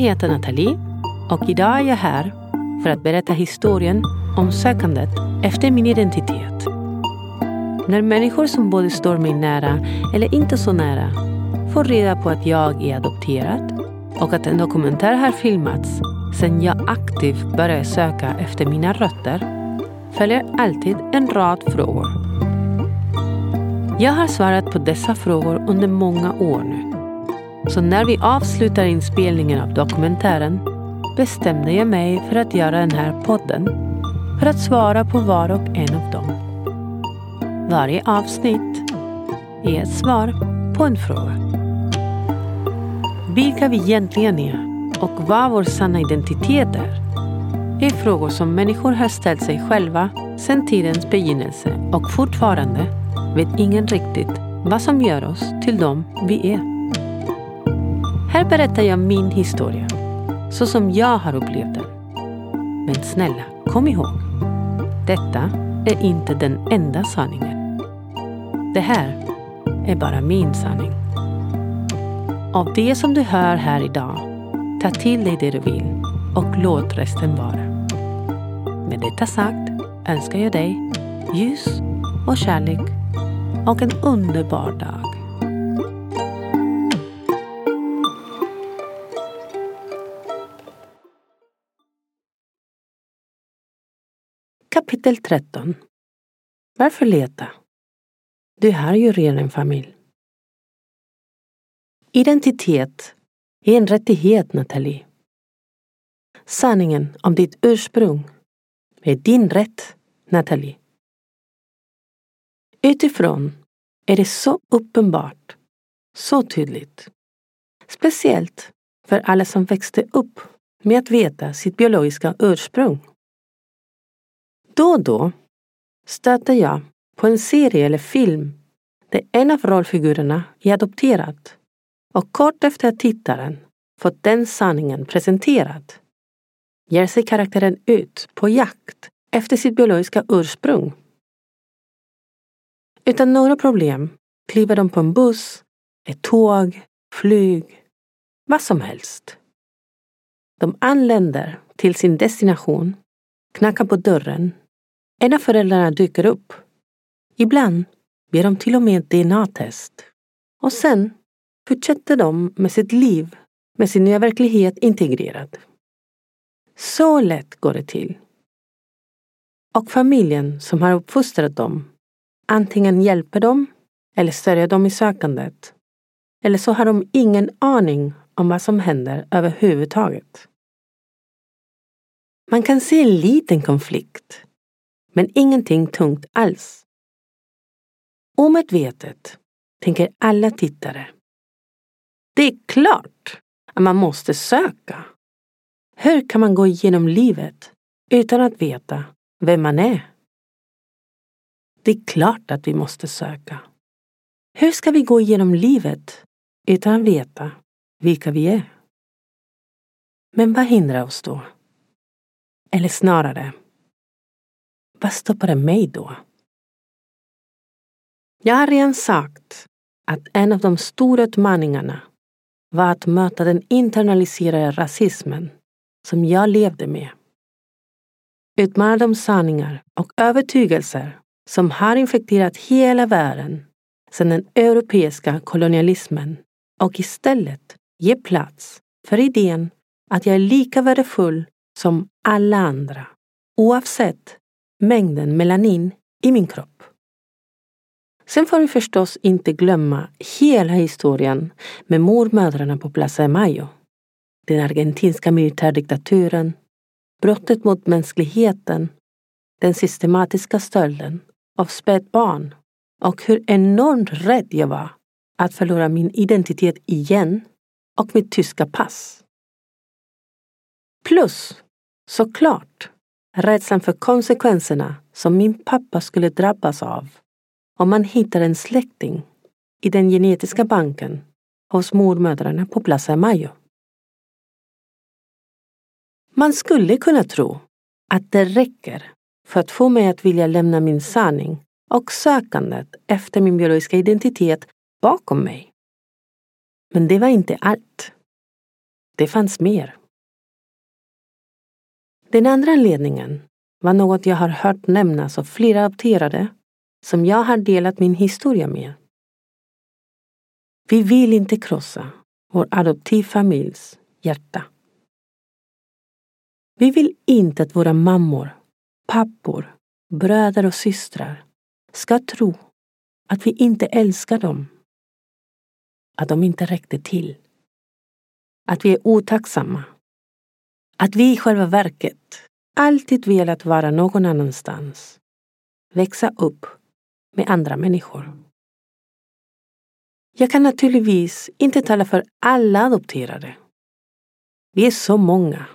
heter Nathalie och idag är jag här för att berätta historien om sökandet efter min identitet. När människor som både står mig nära eller inte så nära får reda på att jag är adopterad och att en dokumentär har filmats sedan jag aktivt började söka efter mina rötter följer alltid en rad frågor. Jag har svarat på dessa frågor under många år nu. Så när vi avslutar inspelningen av dokumentären bestämde jag mig för att göra den här podden för att svara på var och en av dem. Varje avsnitt är ett svar på en fråga. Vilka vi egentligen är och vad vår sanna identitet är är frågor som människor har ställt sig själva sedan tidens begynnelse och fortfarande vet ingen riktigt vad som gör oss till dem vi är. Här berättar jag min historia, så som jag har upplevt den. Men snälla, kom ihåg. Detta är inte den enda sanningen. Det här är bara min sanning. Av det som du hör här idag, ta till dig det du vill och låt resten vara. Med detta sagt önskar jag dig ljus och kärlek och en underbar dag. Kapitel 13 Varför leta? Du har ju redan en familj. Identitet är en rättighet, Nathalie. Sanningen om ditt ursprung är din rätt, Nathalie. Utifrån är det så uppenbart, så tydligt. Speciellt för alla som växte upp med att veta sitt biologiska ursprung. Då och då stöter jag på en serie eller film där en av rollfigurerna är adopterad och kort efter att tittaren fått den sanningen presenterad ger sig karaktären ut på jakt efter sitt biologiska ursprung. Utan några problem kliver de på en buss, ett tåg, flyg, vad som helst. De anländer till sin destination, knackar på dörren. En av föräldrarna dyker upp. Ibland ger de till och med DNA-test. Och sen fortsätter de med sitt liv med sin nya verklighet integrerad. Så lätt går det till. Och familjen som har uppfostrat dem antingen hjälper dem eller stödjer dem i sökandet. Eller så har de ingen aning om vad som händer överhuvudtaget. Man kan se en liten konflikt, men ingenting tungt alls. Omedvetet tänker alla tittare. Det är klart att man måste söka. Hur kan man gå igenom livet utan att veta vem man är? Det är klart att vi måste söka. Hur ska vi gå igenom livet utan att veta vilka vi är? Men vad hindrar oss då? Eller snarare, vad stoppade mig då? Jag har redan sagt att en av de stora utmaningarna var att möta den internaliserade rasismen som jag levde med. Utmana de sanningar och övertygelser som har infekterat hela världen sedan den europeiska kolonialismen och istället ge plats för idén att jag är lika värdefull som alla andra oavsett mängden melanin i min kropp. Sen får vi förstås inte glömma hela historien med mormödrarna på Plaza de Mayo den argentinska militärdiktaturen, brottet mot mänskligheten, den systematiska stölden av spädbarn och hur enormt rädd jag var att förlora min identitet igen och mitt tyska pass. Plus, såklart, rädslan för konsekvenserna som min pappa skulle drabbas av om man hittar en släkting i den genetiska banken hos mormödrarna på Plaza Mayo. Man skulle kunna tro att det räcker för att få mig att vilja lämna min sanning och sökandet efter min biologiska identitet bakom mig. Men det var inte allt. det fanns mer. Den andra anledningen var något jag har hört nämnas av flera adopterade som jag har delat min historia med. Vi vill inte krossa vår adoptivfamiljs hjärta. Vi vill inte att våra mammor, pappor, bröder och systrar ska tro att vi inte älskar dem. Att de inte räckte till. Att vi är otacksamma. Att vi i själva verket alltid velat vara någon annanstans. Växa upp med andra människor. Jag kan naturligtvis inte tala för alla adopterade. Vi är så många.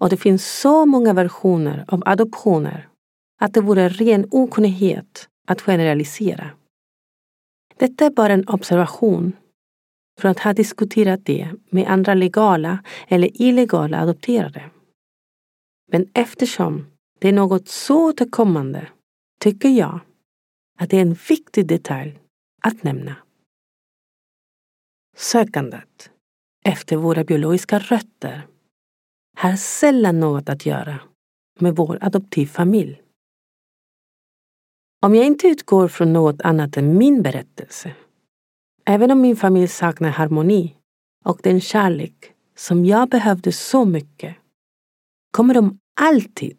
Och det finns så många versioner av adoptioner att det vore ren okunnighet att generalisera. Detta är bara en observation från att ha diskuterat det med andra legala eller illegala adopterade. Men eftersom det är något så återkommande tycker jag att det är en viktig detalj att nämna. Sökandet efter våra biologiska rötter har sällan något att göra med vår adoptivfamilj. Om jag inte utgår från något annat än min berättelse, även om min familj saknar harmoni och den kärlek som jag behövde så mycket, kommer de alltid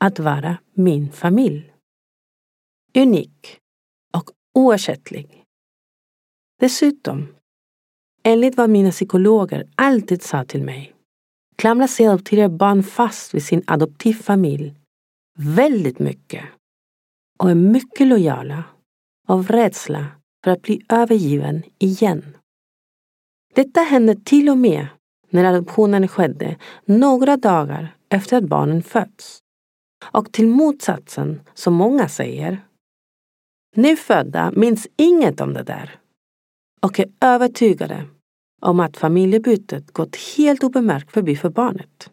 att vara min familj. Unik och oersättlig. Dessutom, enligt vad mina psykologer alltid sa till mig, klamrar sig adopterade barn fast vid sin adoptivfamilj väldigt mycket och är mycket lojala av rädsla för att bli övergiven igen. Detta hände till och med när adoptionen skedde några dagar efter att barnen fötts. Och till motsatsen, som många säger, nyfödda minns inget om det där och är övertygade om att familjebytet gått helt obemärkt förbi för barnet.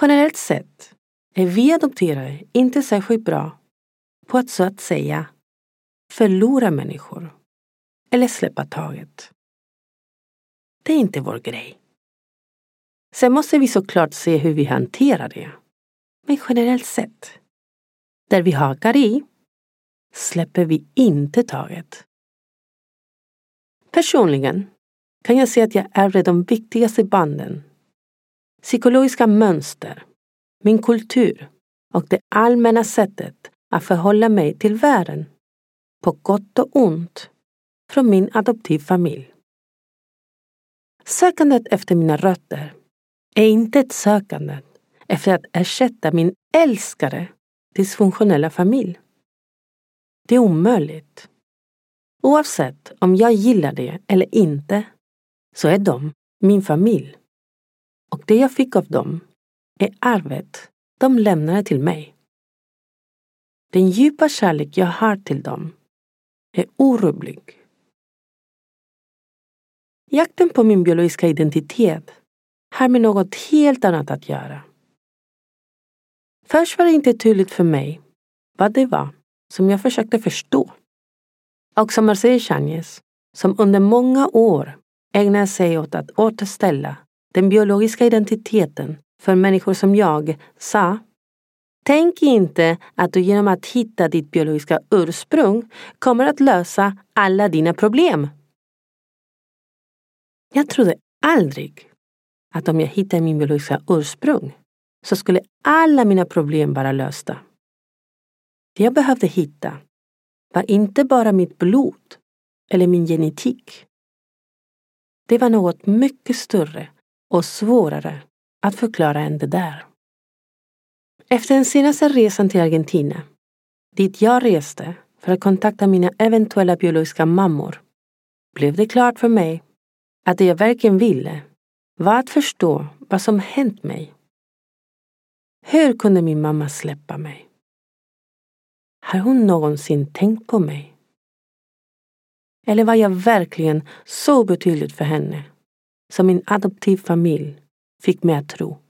Generellt sett är vi adopterade inte särskilt bra på att så att säga förlora människor eller släppa taget. Det är inte vår grej. Sen måste vi såklart se hur vi hanterar det. Men generellt sett, där vi hakar i, släpper vi inte taget. Personligen kan jag se att jag ärvde de viktigaste banden. Psykologiska mönster, min kultur och det allmänna sättet att förhålla mig till världen, på gott och ont, från min adoptivfamilj. Sökandet efter mina rötter är inte ett sökande efter att ersätta min älskade dysfunktionella familj. Det är omöjligt. Oavsett om jag gillar det eller inte så är de min familj. Och det jag fick av dem är arvet de lämnade till mig. Den djupa kärlek jag har till dem är orubblig. Jakten på min biologiska identitet har med något helt annat att göra. Först var det inte tydligt för mig vad det var som jag försökte förstå. Och som Marseille Chagnes, som under många år ägnade sig åt att återställa den biologiska identiteten för människor som jag, sa Tänk inte att du genom att hitta ditt biologiska ursprung kommer att lösa alla dina problem. Jag trodde aldrig att om jag hittade min biologiska ursprung så skulle alla mina problem vara lösta. Det jag behövde hitta var inte bara mitt blod eller min genetik. Det var något mycket större och svårare att förklara än det där. Efter den senaste resan till Argentina, dit jag reste för att kontakta mina eventuella biologiska mammor, blev det klart för mig att det jag verkligen ville var att förstå vad som hänt mig. Hur kunde min mamma släppa mig? Har hon någonsin tänkt på mig? Eller var jag verkligen så betydligt för henne som min adoptivfamilj fick mig att tro?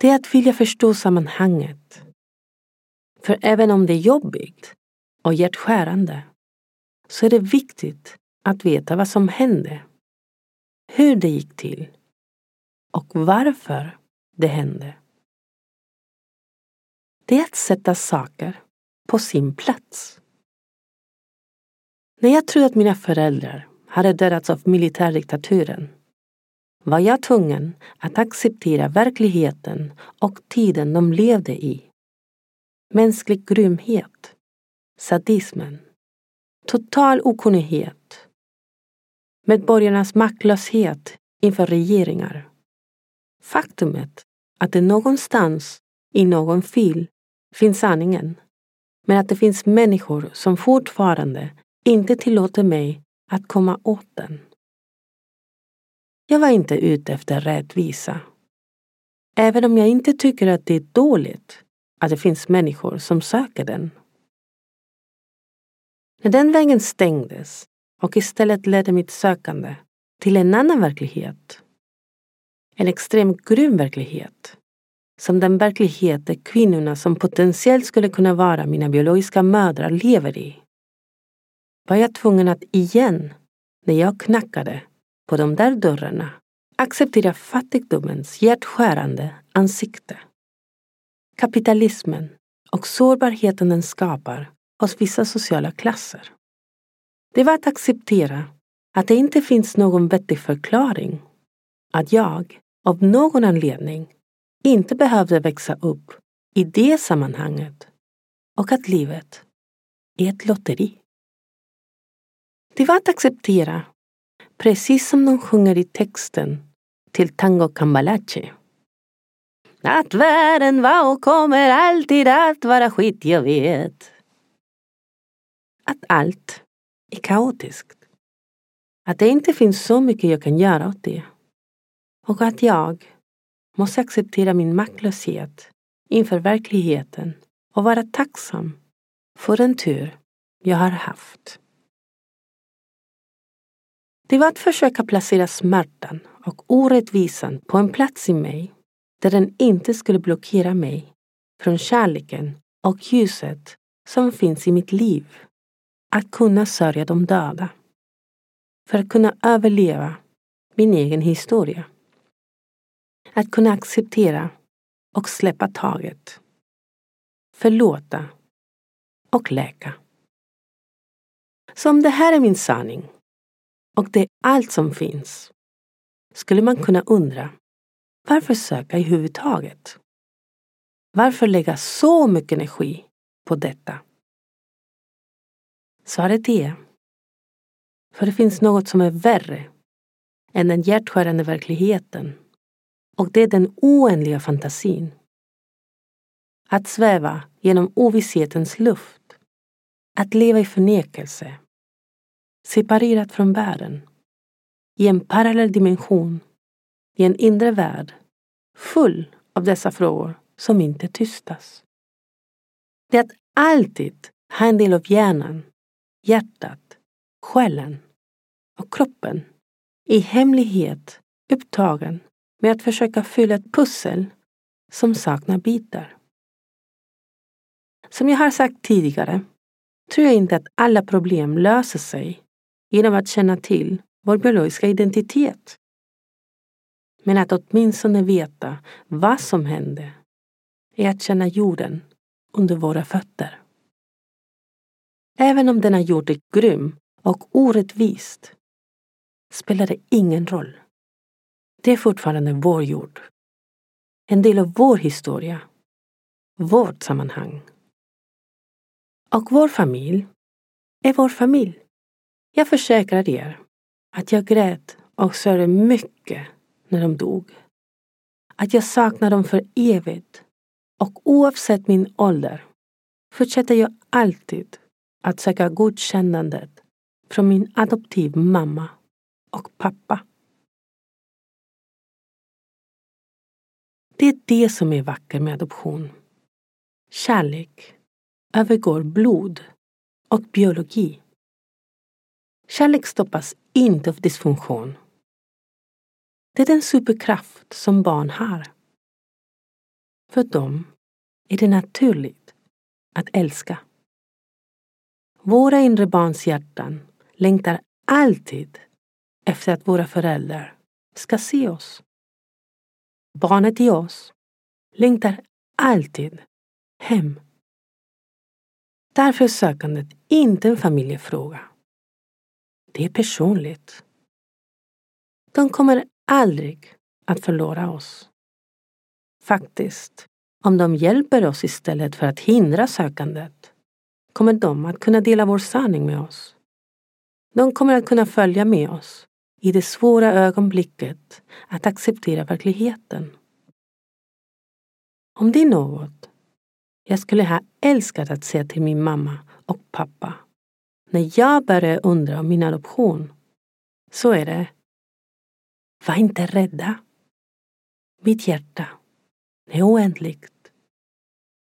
Det är att vilja förstå sammanhanget. För även om det är jobbigt och hjärtskärande så är det viktigt att veta vad som hände hur det gick till och varför det hände. Det är att sätta saker på sin plats. När jag trodde att mina föräldrar hade dödats av militärdiktaturen var jag tvungen att acceptera verkligheten och tiden de levde i. Mänsklig grymhet, sadismen, total okunnighet, medborgarnas maktlöshet inför regeringar. Faktumet att det någonstans i någon fil finns sanningen, men att det finns människor som fortfarande inte tillåter mig att komma åt den. Jag var inte ute efter rättvisa. Även om jag inte tycker att det är dåligt att det finns människor som söker den. När den vägen stängdes och istället ledde mitt sökande till en annan verklighet. En extremt grym verklighet. Som den verklighet där kvinnorna som potentiellt skulle kunna vara mina biologiska mödrar lever i. Var jag tvungen att igen, när jag knackade på de där dörrarna, acceptera fattigdomens hjärtskärande ansikte. Kapitalismen och sårbarheten den skapar hos vissa sociala klasser. Det var att acceptera att det inte finns någon vettig förklaring. Att jag, av någon anledning, inte behövde växa upp i det sammanhanget och att livet är ett lotteri. Det var att acceptera, precis som de sjunger i texten till Tango Cambalache. Att världen var och kommer alltid att vara skit, jag vet. Att allt är kaotiskt. Att det inte finns så mycket jag kan göra åt det. Och att jag måste acceptera min maktlöshet inför verkligheten och vara tacksam för den tur jag har haft. Det var att försöka placera smärtan och orättvisan på en plats i mig där den inte skulle blockera mig från kärleken och ljuset som finns i mitt liv. Att kunna sörja de döda. För att kunna överleva min egen historia. Att kunna acceptera och släppa taget. Förlåta och läka. Så om det här är min sanning och det är allt som finns skulle man kunna undra varför söka i huvud taget? Varför lägga så mycket energi på detta? Svaret är för det finns något som är värre än den hjärtskärande verkligheten och det är den oändliga fantasin. Att sväva genom ovisshetens luft. Att leva i förnekelse. Separerat från världen. I en parallell dimension. I en inre värld. Full av dessa frågor som inte tystas. Det är att alltid ha en del av hjärnan, hjärtat, själen och kroppen i hemlighet upptagen med att försöka fylla ett pussel som saknar bitar. Som jag har sagt tidigare tror jag inte att alla problem löser sig genom att känna till vår biologiska identitet. Men att åtminstone veta vad som hände är att känna jorden under våra fötter. Även om denna jord är grym och orättvist spelar det ingen roll. Det är fortfarande vår jord. En del av vår historia. Vårt sammanhang. Och vår familj är vår familj. Jag försäkrar er att jag grät och sörjde mycket när de dog. Att jag saknar dem för evigt. Och oavsett min ålder fortsätter jag alltid att söka godkännandet från min adoptivmamma och pappa. Det är det som är vackert med adoption. Kärlek övergår blod och biologi. Kärlek stoppas inte av dysfunktion. Det är den superkraft som barn har. För dem är det naturligt att älska. Våra inre barns hjärtan längtar alltid efter att våra föräldrar ska se oss. Barnet i oss längtar alltid hem. Därför är sökandet inte en familjefråga. Det är personligt. De kommer aldrig att förlora oss. Faktiskt, om de hjälper oss istället för att hindra sökandet kommer de att kunna dela vår sanning med oss. De kommer att kunna följa med oss i det svåra ögonblicket att acceptera verkligheten. Om det är något jag skulle ha älskat att säga till min mamma och pappa när jag började undra om min adoption så är det Var inte rädda. Mitt hjärta är oändligt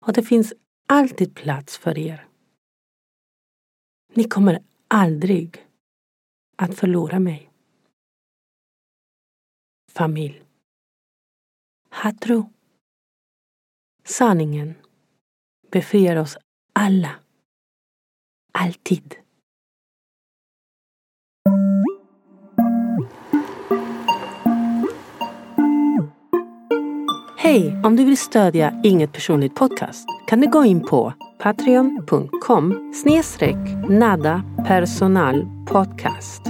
och det finns alltid plats för er. Ni kommer aldrig att förlora mig. Familj. Ha tro. Sanningen befriar oss alla. Alltid. Hej! Om du vill stödja Inget Personligt Podcast kan du gå in på patreon.com snedstreck nada personal podcast.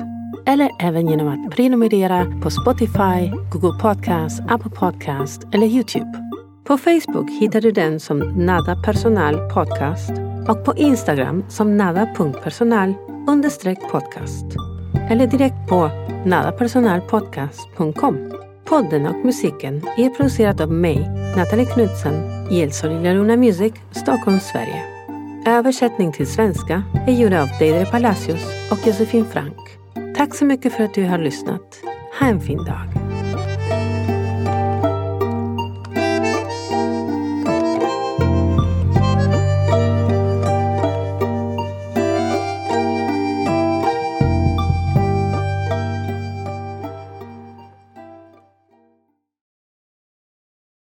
Eller även genom att prenumerera på Spotify, Google Podcast, Apple Podcast eller Youtube. På Facebook hittar du den som Nada Personal Podcast och på Instagram som nada.personal podcast. Eller direkt på nadapersonalpodcast.com. Podden och musiken är producerad av mig, Nathalie Knudsen, i El Luna Music, Stockholm, Sverige. Översättning till svenska är gjord av Deidre Palacios och Josefin Frank. Tack så mycket för att du har lyssnat. Ha en fin dag.